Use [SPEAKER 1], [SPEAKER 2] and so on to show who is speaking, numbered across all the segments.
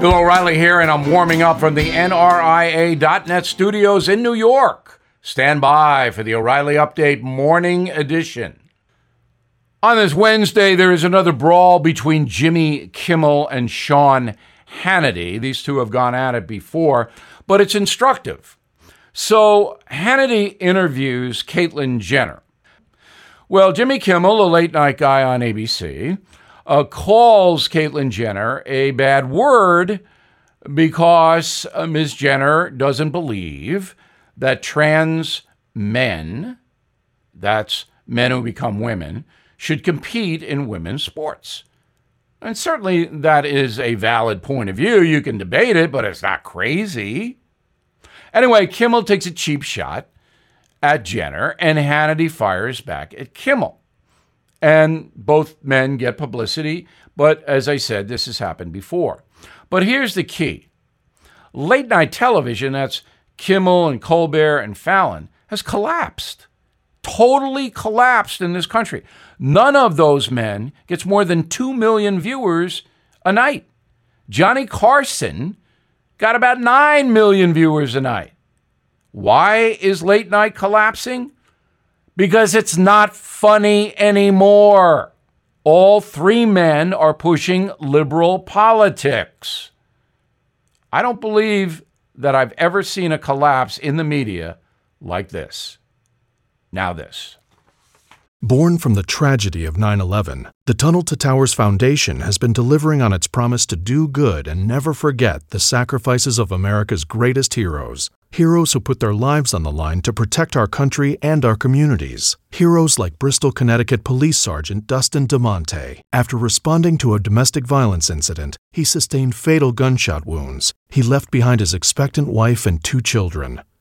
[SPEAKER 1] Bill O'Reilly here, and I'm warming up from the NRIA.net studios in New York. Stand by for the O'Reilly Update Morning Edition. On this Wednesday, there is another brawl between Jimmy Kimmel and Sean Hannity. These two have gone at it before, but it's instructive. So, Hannity interviews Caitlyn Jenner. Well, Jimmy Kimmel, a late night guy on ABC, uh, calls Caitlyn Jenner a bad word because uh, Ms. Jenner doesn't believe that trans men, that's men who become women, should compete in women's sports. And certainly that is a valid point of view. You can debate it, but it's not crazy. Anyway, Kimmel takes a cheap shot at Jenner, and Hannity fires back at Kimmel. And both men get publicity, but as I said, this has happened before. But here's the key late night television, that's Kimmel and Colbert and Fallon, has collapsed. Totally collapsed in this country. None of those men gets more than 2 million viewers a night. Johnny Carson got about 9 million viewers a night. Why is late night collapsing? Because it's not funny anymore. All three men are pushing liberal politics. I don't believe that I've ever seen a collapse in the media like this. Now, this.
[SPEAKER 2] Born from the tragedy of 9 11, the Tunnel to Towers Foundation has been delivering on its promise to do good and never forget the sacrifices of America's greatest heroes. Heroes who put their lives on the line to protect our country and our communities. Heroes like Bristol, Connecticut Police Sergeant Dustin DeMonte. After responding to a domestic violence incident, he sustained fatal gunshot wounds. He left behind his expectant wife and two children.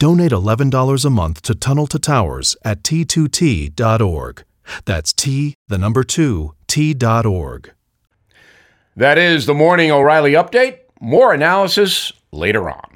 [SPEAKER 2] Donate $11 a month to Tunnel to Towers at t2t.org. That's T, the number 2, T.org.
[SPEAKER 1] That is the Morning O'Reilly Update. More analysis later on.